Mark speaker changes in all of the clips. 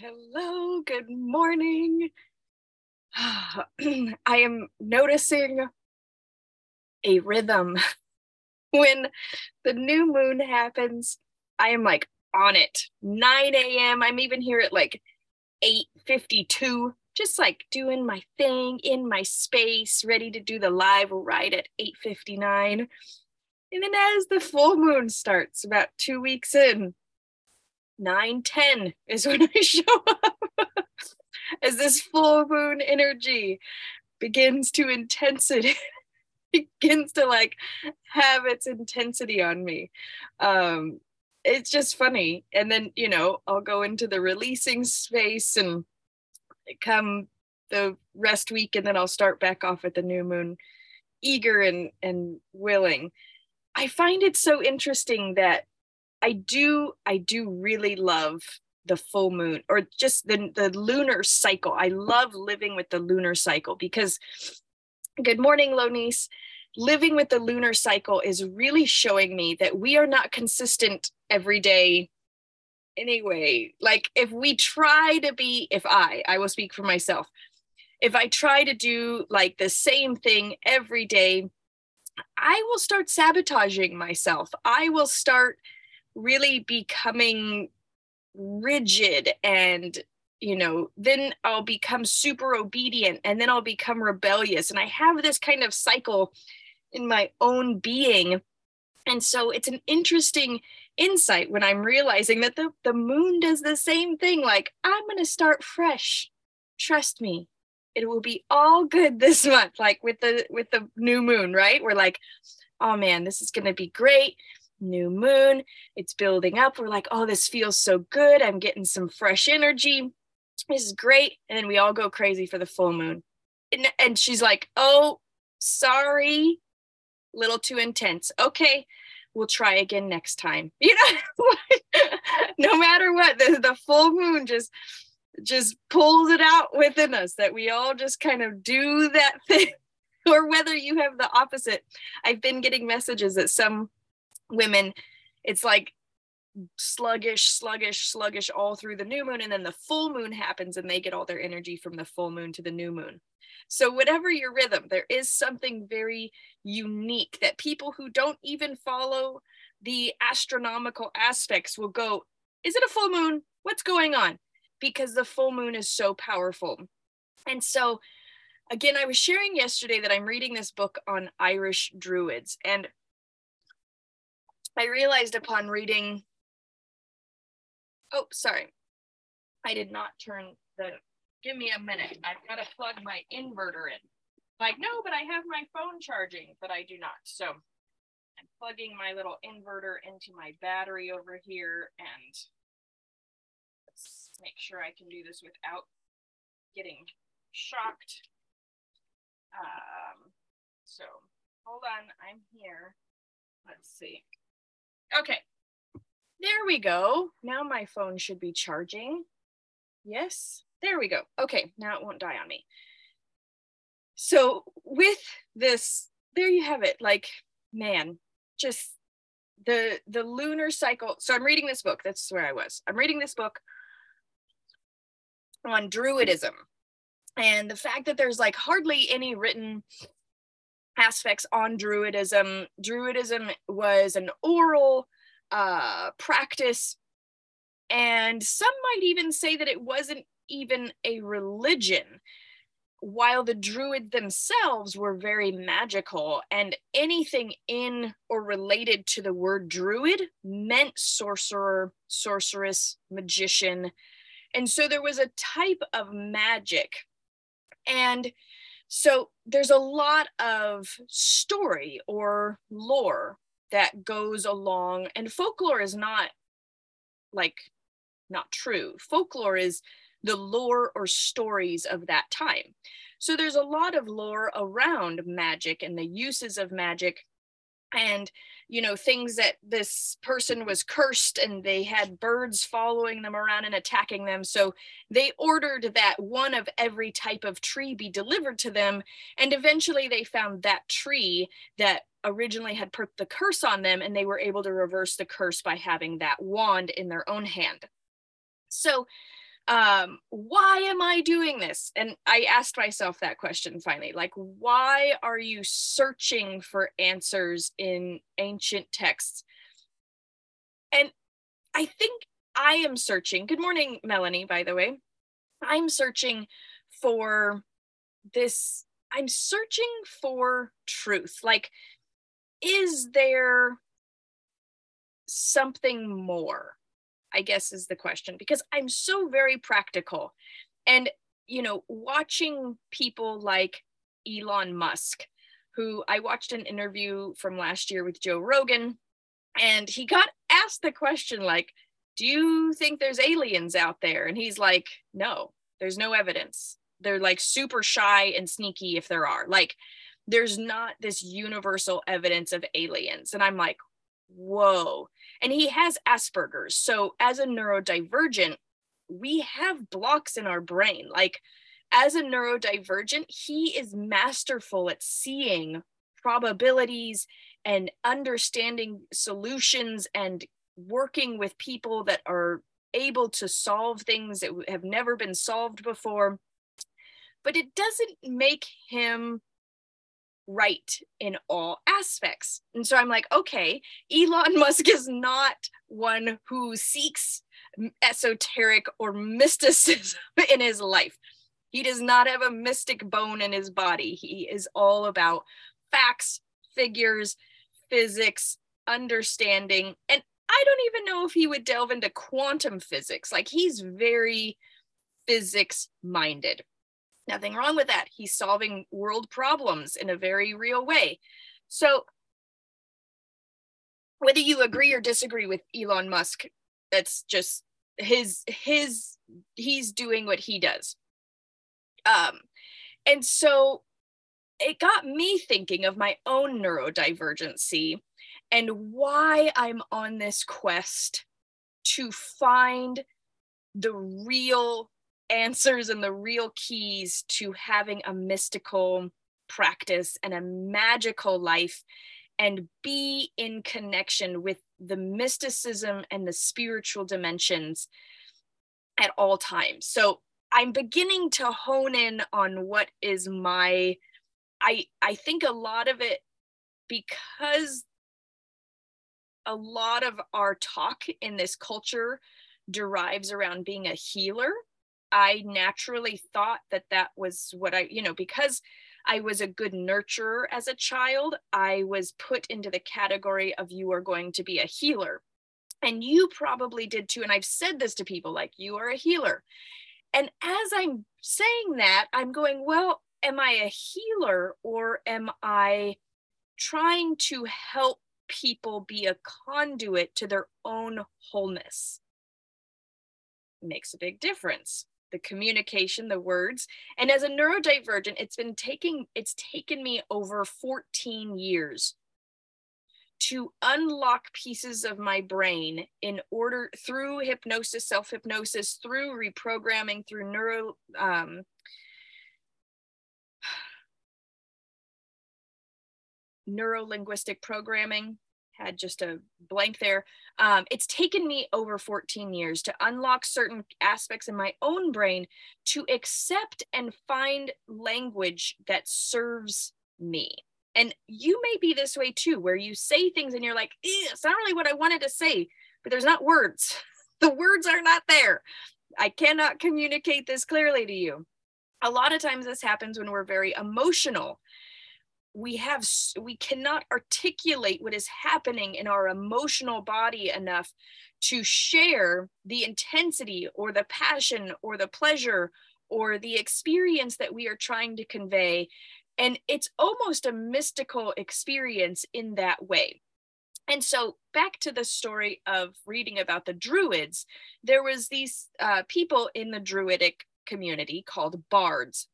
Speaker 1: Hello, good morning. I am noticing a rhythm. When the new moon happens, I am like on it. 9 a.m. I'm even here at like 8:52, just like doing my thing in my space, ready to do the live right at 8:59. And then as the full moon starts, about two weeks in, 9 10 is when I show up. As this full moon energy begins to intensity begins to like have its intensity on me. Um it's just funny. And then you know i'll go into the releasing space and come the rest week and then i'll start back off at the new moon eager and and willing. I find it so interesting that I do I do really love the full moon or just the the lunar cycle. I love living with the lunar cycle because good morning Lonice living with the lunar cycle is really showing me that we are not consistent every day anyway. Like if we try to be if I I will speak for myself. If I try to do like the same thing every day, I will start sabotaging myself. I will start really becoming rigid and you know then i'll become super obedient and then i'll become rebellious. And i have this kind of cycle in my own being. And so it's an interesting insight when i'm realizing that the, the moon does the same thing. Like i'm going to start fresh. Trust me it will be all good this month. Like with the with the new moon right? We're like oh man this is going to be great new moon. It's building up. We're like, oh, this feels so good. I'm getting some fresh energy. This is great. And then we all go crazy for the full moon. And, and she's like, oh, sorry, little too intense. Okay, we'll try again next time. You know, no matter what, the, the full moon just just pulls it out within us that we all just kind of do that thing or whether you have the opposite i've been getting messages that some women it's like sluggish sluggish sluggish all through the new moon and then the full moon happens and they get all their energy from the full moon to the new moon. So whatever your rhythm there is something very unique that people who don't even follow the astronomical aspects will go is it a full moon? What's going on? Because the full moon is so powerful. And so again i was sharing yesterday that i'm reading this book on irish druids and I realized upon reading, oh, sorry, I did not turn the, give me a minute. I've got to plug my inverter in. Like, no, but I have my phone charging, but I do not. So I'm plugging my little inverter into my battery over here and let's make sure I can do this without getting shocked. Um, so hold on, I'm here. Let's see. Okay. There we go. Now my phone should be charging. Yes. There we go. Okay. Now it won't die on me. So with this, there you have it. Like, man, just the the lunar cycle. So I'm reading this book. That's where I was. I'm reading this book on druidism and the fact that there's like hardly any written aspects on Druidism. Druidism was an oral uh, practice, and some might even say that it wasn't even a religion. While the Druids themselves were very magical, and anything in or related to the word Druid meant sorcerer, sorceress, magician. And so there was a type of magic. And so there's a lot of story or lore that goes along, and folklore is not like not true. Folklore is the lore or stories of that time. So there's a lot of lore around magic and the uses of magic and you know things that this person was cursed and they had birds following them around and attacking them. So they ordered that one of every type of tree be delivered to them. And eventually they found that tree that originally had put the curse on them and they were able to reverse the curse by having that wand in their own hand. So um, why am I doing this? And I asked myself that question finally like, why are you searching for answers in ancient texts? And I think I am searching. Good morning, Melanie, by the way. I'm searching for this, I'm searching for truth. Like, is there something more? I guess is the question because I'm so very practical. And, you know, watching people like Elon Musk, who I watched an interview from last year with Joe Rogan, and he got asked the question, like, do you think there's aliens out there? And he's like, no, there's no evidence. They're like super shy and sneaky if there are. Like, there's not this universal evidence of aliens. And I'm like, whoa. And he has Asperger's. So, as a neurodivergent, we have blocks in our brain. Like, as a neurodivergent, he is masterful at seeing probabilities and understanding solutions and working with people that are able to solve things that have never been solved before. But it doesn't make him right in all aspects. And so I'm like, okay, Elon Musk is not one who seeks esoteric or mysticism in his life. He does not have a mystic bone in his body. He is all about facts, figures, physics, understanding. And I don't even know if he would delve into quantum physics. Like he's very physics minded. Nothing wrong with that. He's solving world problems in a very real way. So, whether you agree or disagree with Elon Musk, that's just his his he's doing what he does. Um, and so it got me thinking of my own neurodivergency and why I'm on this quest to find the real answers and the real keys to having a mystical practice and a magical life and be in connection with the mysticism and the spiritual dimensions at all times. So I'm beginning to hone in on what is my I I think a lot of it because a lot of our talk in this culture derives around being a healer I naturally thought that that was what I, you know, because I was a good nurturer as a child, I was put into the category of you are going to be a healer. And you probably did too. And I've said this to people like, you are a healer. And as I'm saying that, I'm going, well, am I a healer or am I trying to help people be a conduit to their own wholeness? makes a big difference the communication, the words. And as a neurodivergent, it's been taking, it's taken me over 14 years to unlock pieces of my brain in order through hypnosis, self hypnosis, through reprogramming, through neuro, um, neuro linguistic programming had just a blank there. Um, it's taken me over 14 years to unlock certain aspects in my own brain to accept and find language that serves me. And you may be this way too, where you say things and you're like, it's not really what I wanted to say, but there's not words. the words are not there. I cannot communicate this clearly to you. A lot of times this happens when we're very emotional we have we cannot articulate what is happening in our emotional body enough to share the intensity or the passion or the pleasure or the experience that we are trying to convey. And it's almost a mystical experience in that way. And so back to the story of reading about the druids there was these uh, people in the druidic community called bards.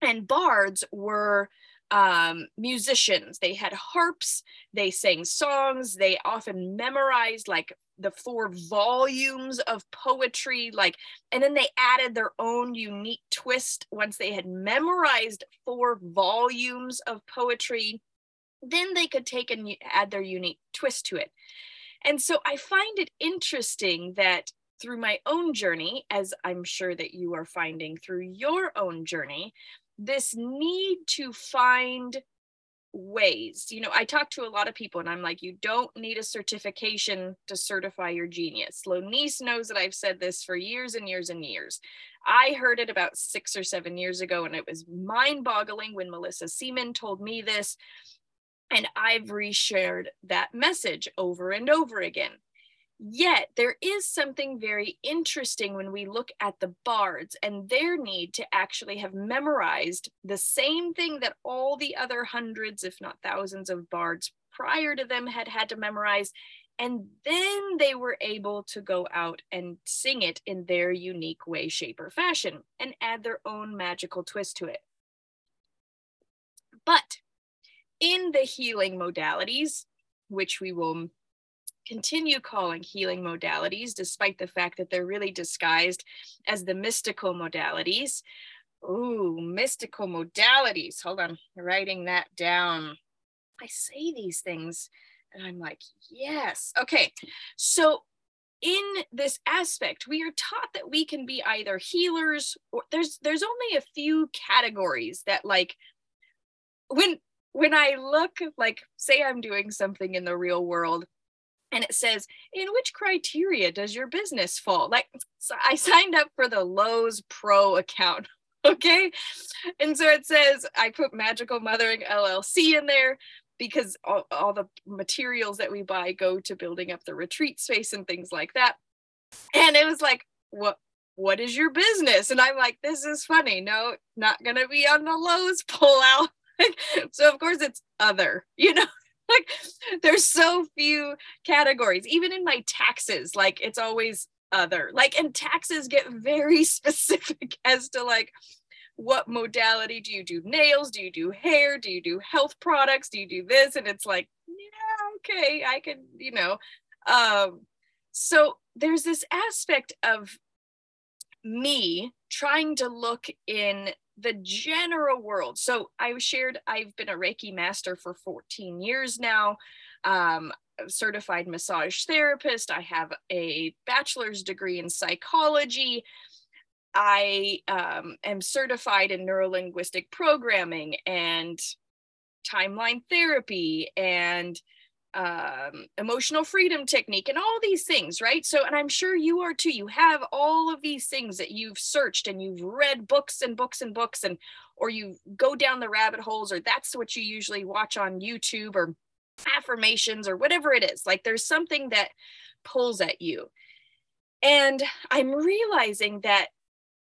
Speaker 1: And bards were um, musicians. They had harps, they sang songs, they often memorized like the four volumes of poetry, like, and then they added their own unique twist once they had memorized four volumes of poetry. Then they could take and add their unique twist to it. And so I find it interesting that through my own journey, as I'm sure that you are finding through your own journey, this need to find ways. You know, I talk to a lot of people and I'm like, you don't need a certification to certify your genius. Lonice knows that I've said this for years and years and years. I heard it about six or seven years ago, and it was mind boggling when Melissa Seaman told me this. And I've reshared that message over and over again. Yet there is something very interesting when we look at the bards and their need to actually have memorized the same thing that all the other hundreds, if not thousands, of bards prior to them had had to memorize. And then they were able to go out and sing it in their unique way, shape, or fashion and add their own magical twist to it. But in the healing modalities, which we will continue calling healing modalities, despite the fact that they're really disguised as the mystical modalities. Ooh, mystical modalities. Hold on, writing that down. I say these things and I'm like, yes. Okay. So, in this aspect, we are taught that we can be either healers or there's there's only a few categories that like when when I look like say I'm doing something in the real world and it says in which criteria does your business fall? Like so i signed up for the Lowe's pro account okay? And so it says i put magical mothering llc in there because all, all the materials that we buy go to building up the retreat space and things like that. And it was like what what is your business? And i'm like this is funny. No not gonna be on the Lowe's pull out so of course it's other you know like there's so few categories even in my taxes like it's always other. Like and taxes get very specific as to like what modality do you do nails do you do hair do you do health products do you do this? And it's like yeah okay i can you know um so there's this aspect of me trying to look in the general world. So I shared I've been a Reiki master for 14 years now. Um, certified massage therapist. I have a bachelor's degree in psychology. I um, am certified in neurolinguistic programming and timeline therapy and um, emotional freedom technique and all these things, right? So, and I'm sure you are too. You have all of these things that you've searched and you've read books and books and books, and or you go down the rabbit holes, or that's what you usually watch on YouTube or affirmations or whatever it is. Like there's something that pulls at you. And I'm realizing that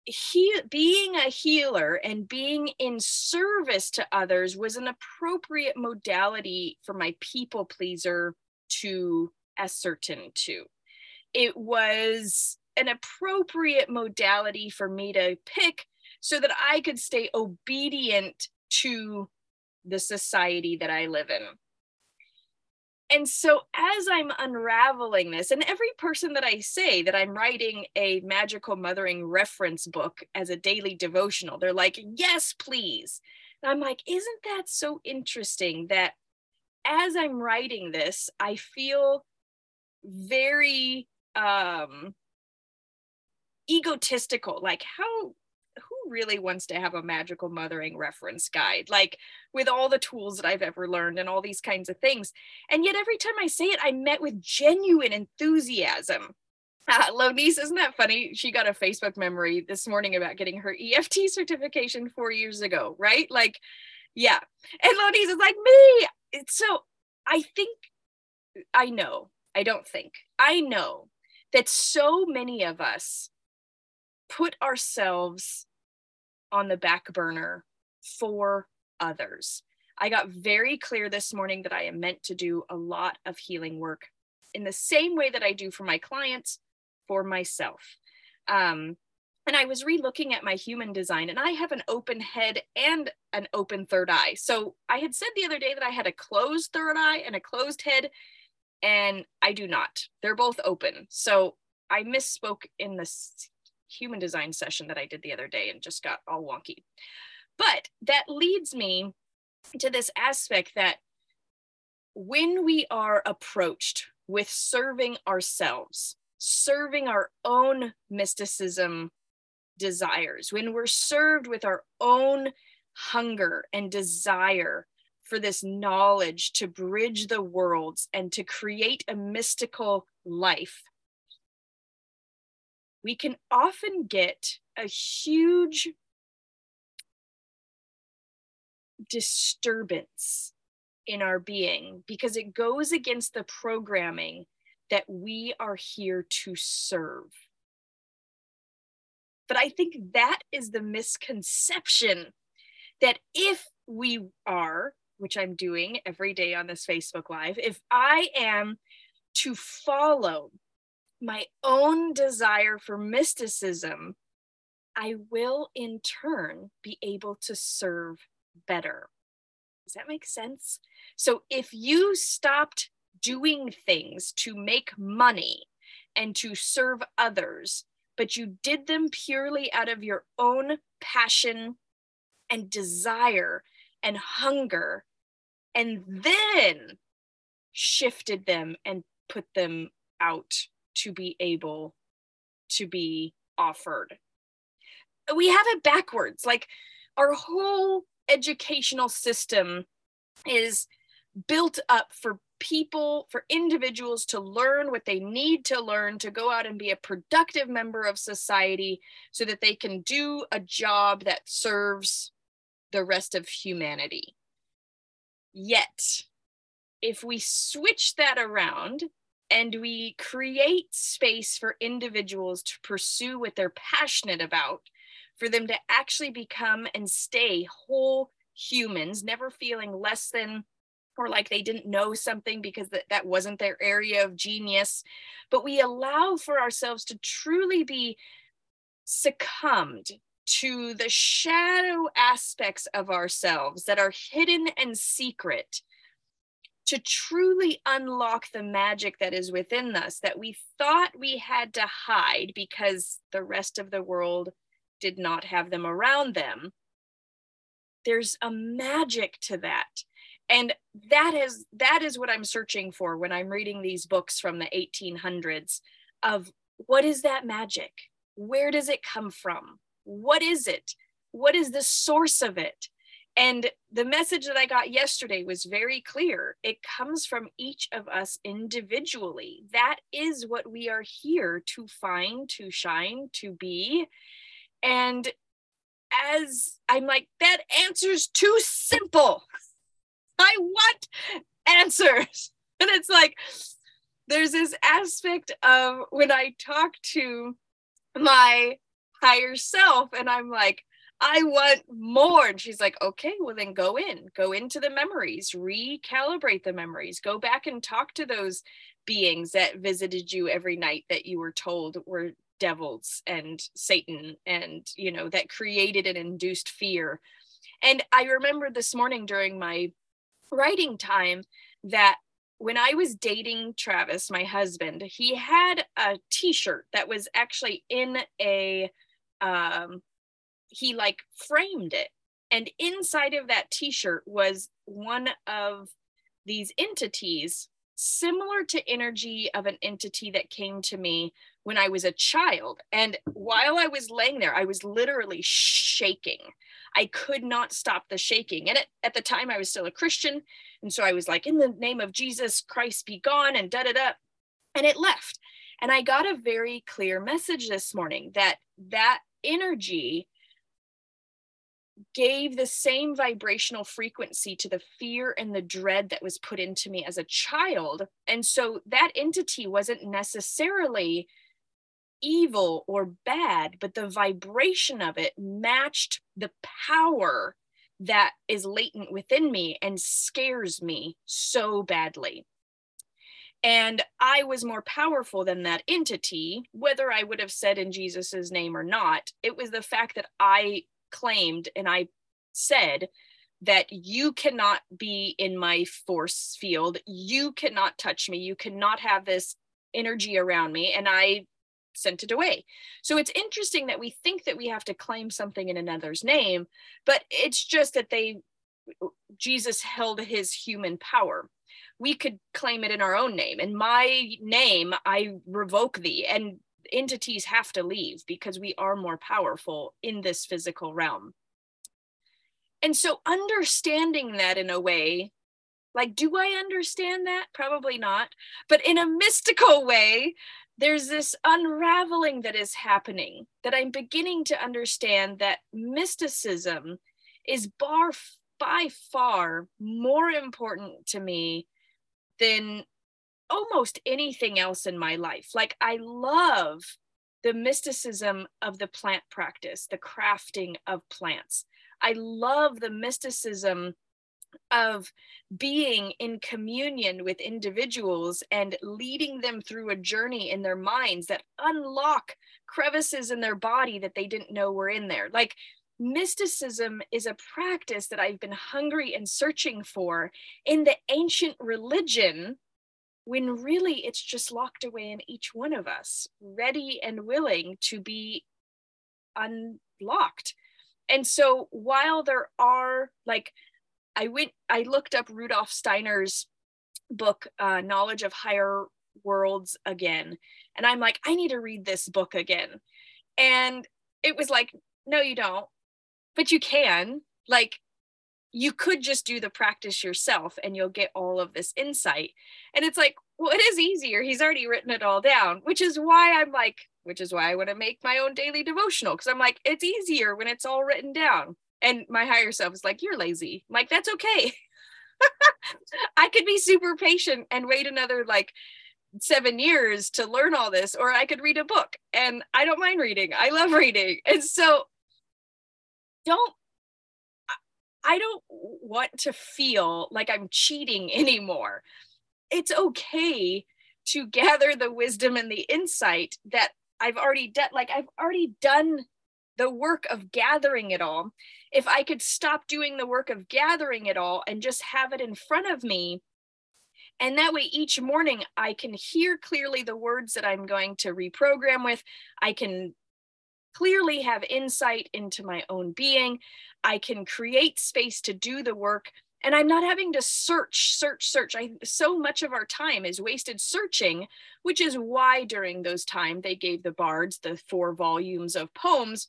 Speaker 1: he being a healer and being in service to others was an appropriate modality for my people pleaser to ascertain to. It was an appropriate modality for me to pick so that i could stay obedient to the society that i live in and so as i'm unraveling this and every person that i say that i'm writing a magical mothering reference book as a daily devotional they're like yes please. And i'm like isn't that so interesting that as i'm writing this i feel very um egotistical? Like how really wants to have a magical mothering reference guide like with all the tools that I've ever learned and all these kinds of things and yet every time I say it I met with genuine enthusiasm uh, Lonice, isn't that funny? She got a Facebook memory this morning about getting her EFT certification four years ago, right? Like, yeah. And Lonice is like, me. It's so, I think, I know, I don't think, I know that so many of us put ourselves on the back burner for others. I got very clear this morning that I am meant to do a lot of healing work in the same way that I do for my clients, for myself. Um, and I was re-looking at my human design, and I have an open head and an open third eye. So I had said the other day that I had a closed third eye and a closed head, and I do not. They're both open. So I misspoke in this human design session that I did the other day and just got all wonky. But that leads me to this aspect that when we are approached with serving ourselves, serving our own mysticism desires, when we're served with our own hunger and desire for this knowledge to bridge the worlds and to create a mystical life, we can often get a huge disturbance in our being because it goes against the programming that we are here to serve. But I think that is the misconception that if we are, which I'm doing every day on this Facebook Live, if I am to follow my own desire for mysticism, I will in turn be able to serve better. Does that make sense? So if you stopped doing things to make money and to serve others, but you did them purely out of your own passion and desire and hunger, and then shifted them and put them out to be able to be offered. We have it backwards. Like our whole educational system is built up for people, for individuals to learn what they need to learn to go out and be a productive member of society so that they can do a job that serves the rest of humanity. Yet, if we switch that around and we create space for individuals to pursue what they're passionate about, for them to actually become and stay whole humans, never feeling less than or like they didn't know something because that, that wasn't their area of genius. But we allow for ourselves to truly be succumbed to the shadow aspects of ourselves that are hidden and secret to truly unlock the magic that is within us that we thought we had to hide because the rest of the world did not have them around them. There's a magic to that. And that is that is what i'm searching for when i'm reading these books from the 1800s of what is that magic? Where does it come from? What is it? What is the source of it and the message that i got yesterday was very clear. It comes from each of us individually. That is what we are here to find to shine to be. And as i'm like that answer's too simple. I want answers. And it's like, there's this aspect of when I talk to my higher self and I'm like, I want more. And she's like, okay, well, then go in, go into the memories, recalibrate the memories, go back and talk to those beings that visited you every night that you were told were devils and Satan and, you know, that created and induced fear. And I remember this morning during my writing time that when I was dating Travis, my husband, he had a t-shirt that was actually in a um he like framed it and inside of that t-shirt was one of these entities similar to energy of an entity that came to me when I was a child. And while I was laying there, I was literally shaking. I could not stop the shaking. And at, at the time, I was still a Christian. And so I was like, in the name of Jesus Christ, be gone, and da da da. And it left. And I got a very clear message this morning that that energy gave the same vibrational frequency to the fear and the dread that was put into me as a child. And so that entity wasn't necessarily evil or bad, but the vibration of it matched the power that is latent within me and scares me so badly. And I was more powerful than that entity, whether I would have said in Jesus's name or not. It was the fact that I claimed and I said that you cannot be in my force field. You cannot touch me. You cannot have this energy around me. And I sent it away. So it's interesting that we think that we have to claim something in another's name, but it's just that they Jesus held his human power. we could claim it in our own name. In my name, I revoke thee. And entities have to leave because we are more powerful in this physical realm. And so understanding that in a way, like, do I understand that? Probably not. But in a mystical way, there's this unraveling that is happening that I'm beginning to understand that mysticism is bar by far more important to me than almost anything else in my life. Like, I love the mysticism of the plant practice, the crafting of plants. I love the mysticism of being in communion with individuals and leading them through a journey in their minds that unlock crevices in their body that they didn't know were in there. Like mysticism is a practice that I've been hungry and searching for in the ancient religion when really it's just locked away in each one of us, ready and willing to be unlocked. And so while there are like I went, I looked up Rudolf Steiner's book, uh, Knowledge of Higher Worlds again. And I'm like, I need to read this book again. And it was like, no, you don't, but you can. Like, you could just do the practice yourself and you'll get all of this insight. And it's like, well, it is easier. He's already written it all down, which is why I'm like, which is why I want to make my own daily devotional because I'm like, it's easier when it's all written down. And my higher self is like, you're lazy. I'm like, that's okay. I could be super patient and wait another like seven years to learn all this, or I could read a book. And I don't mind reading. I love reading. And so don't I don't want to feel like I'm cheating anymore. It's okay to gather the wisdom and the insight that I've already done. Like I've already done the work of gathering it all, if I could stop doing the work of gathering it all and just have it in front of me, and that way each morning I can hear clearly the words that I'm going to reprogram with, I can clearly have insight into my own being, I can create space to do the work and i'm not having to search search search. I so much of our time is wasted searching which is why during those time they gave the bards the four volumes of poems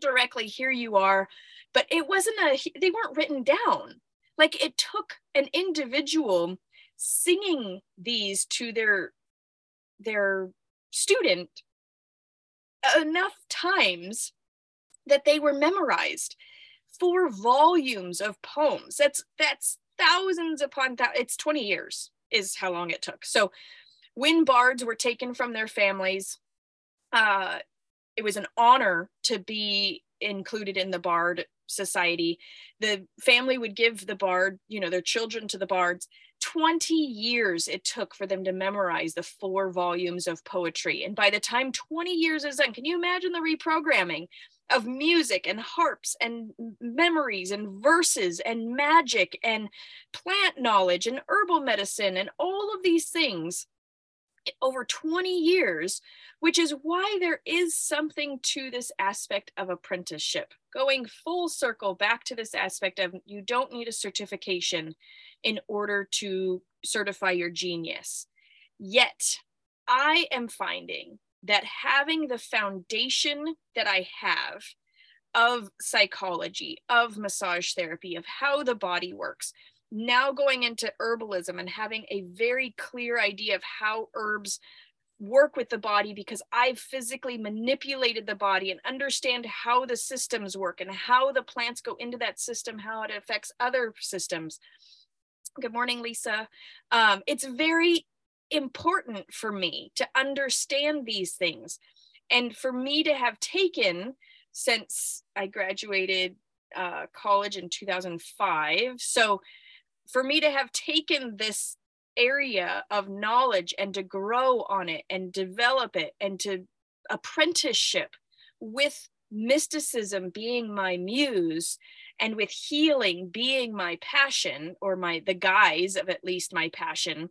Speaker 1: directly here you are. But it wasn't a they weren't written down. Like it took an individual singing these to their their student enough times that they were memorized four volumes of poems. That's that's thousands upon thousands it's 20 years is how long it took. So when bards were taken from their families uh it was an honor to be included in the bard society. The family would give the bard you know their children to the bards 20 years it took for them to memorize the four volumes of poetry and by the time 20 years is done can you imagine the reprogramming of music and harps and memories and verses and magic and plant knowledge and herbal medicine and all of these things over 20 years, which is why there is something to this aspect of apprenticeship. Going full circle back to this aspect of you don't need a certification in order to certify your genius. Yet, I am finding that having the foundation that I have of psychology, of massage therapy, of how the body works, now going into herbalism and having a very clear idea of how herbs work with the body because I've physically manipulated the body and understand how the systems work and how the plants go into that system, how it affects other systems. Good morning, Lisa. Um, it's very important for me to understand these things. And for me to have taken, since I graduated uh, college in 2005, so for me to have taken this area of knowledge and to grow on it and develop it and to apprenticeship with mysticism being my muse and with healing being my passion or my the guise of at least my passion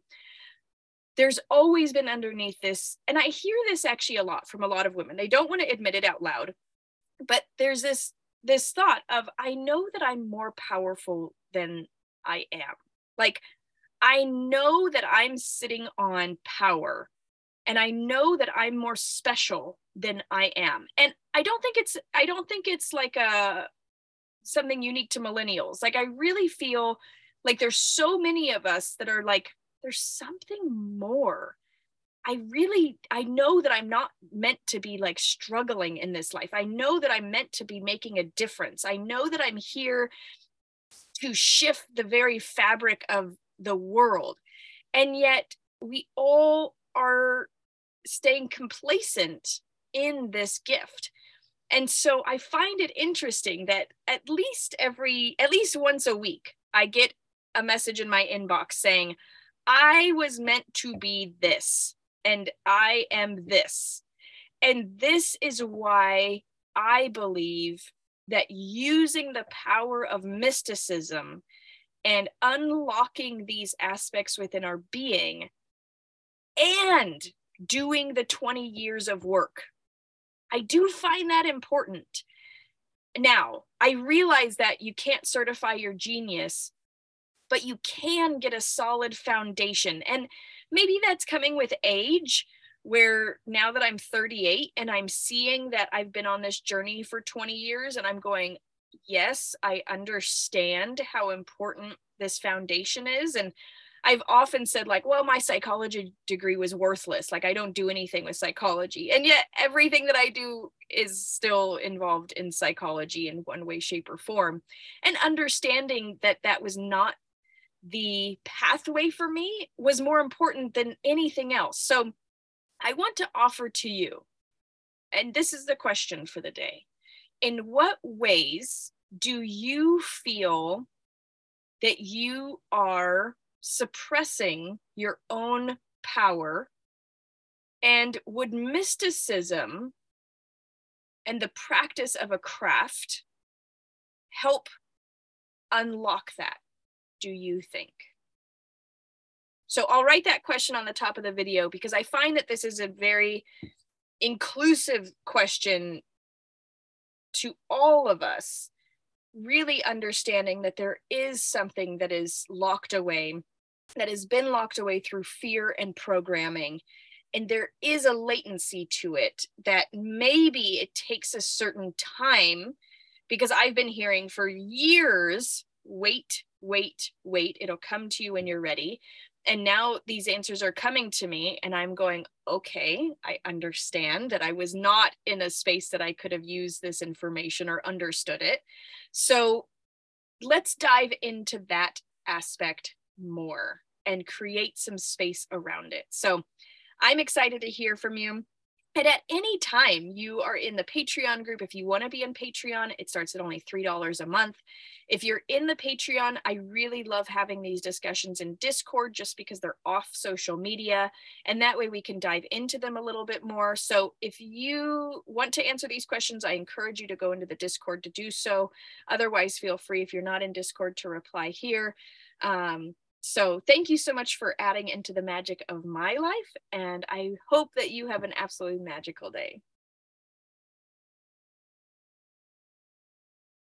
Speaker 1: there's always been underneath this and i hear this actually a lot from a lot of women they don't want to admit it out loud but there's this this thought of i know that i'm more powerful than I am. Like, I know that I'm sitting on power and I know that I'm more special than I am. And I don't think it's I don't think it's like a something unique to millennials. Like I really feel like there's so many of us that are like there's something more. I really I know that I'm not meant to be like struggling in this life. I know that I'm meant to be making a difference. I know that I'm here to shift the very fabric of the world. And yet we all are staying complacent in this gift. And so I find it interesting that at least every, at least once a week, I get a message in my inbox saying, I was meant to be this, and I am this. And this is why I believe that using the power of mysticism and unlocking these aspects within our being and doing the 20 years of work. I do find that important. Now, I realize that you can't certify your genius, but you can get a solid foundation. And maybe that's coming with age, where now that I'm 38 and I'm seeing that I've been on this journey for 20 years and I'm going, yes, I understand how important this foundation is. And I've often said, like, well, my psychology degree was worthless. Like, I don't do anything with psychology. And yet, everything that I do is still involved in psychology in one way, shape, or form. And understanding that that was not the pathway for me was more important than anything else. So, I want to offer to you, and this is the question for the day in what ways do you feel that you are suppressing your own power? And would mysticism and the practice of a craft help unlock that, do you think? So I'll write that question on the top of the video because I find that this is a very inclusive question to all of us, really understanding that there is something that is locked away that has been locked away through fear and programming. And there is a latency to it that maybe it takes a certain time because I've been hearing for years wait, wait, wait. It'll come to you when you're ready. And now these answers are coming to me, and I'm going, okay, I understand that I was not in a space that I could have used this information or understood it. So let's dive into that aspect more and create some space around it. So I'm excited to hear from you. And at any time you are in the Patreon group, if you want to be in Patreon, it starts at only $3 a month. If you're in the Patreon, I really love having these discussions in Discord just because they're off social media. And that way we can dive into them a little bit more. So if you want to answer these questions, I encourage you to go into the Discord to do so. Otherwise, feel free if you're not in Discord to reply here. Um, so thank you so much for adding into the magic of my life. And I hope that you have an absolutely magical day.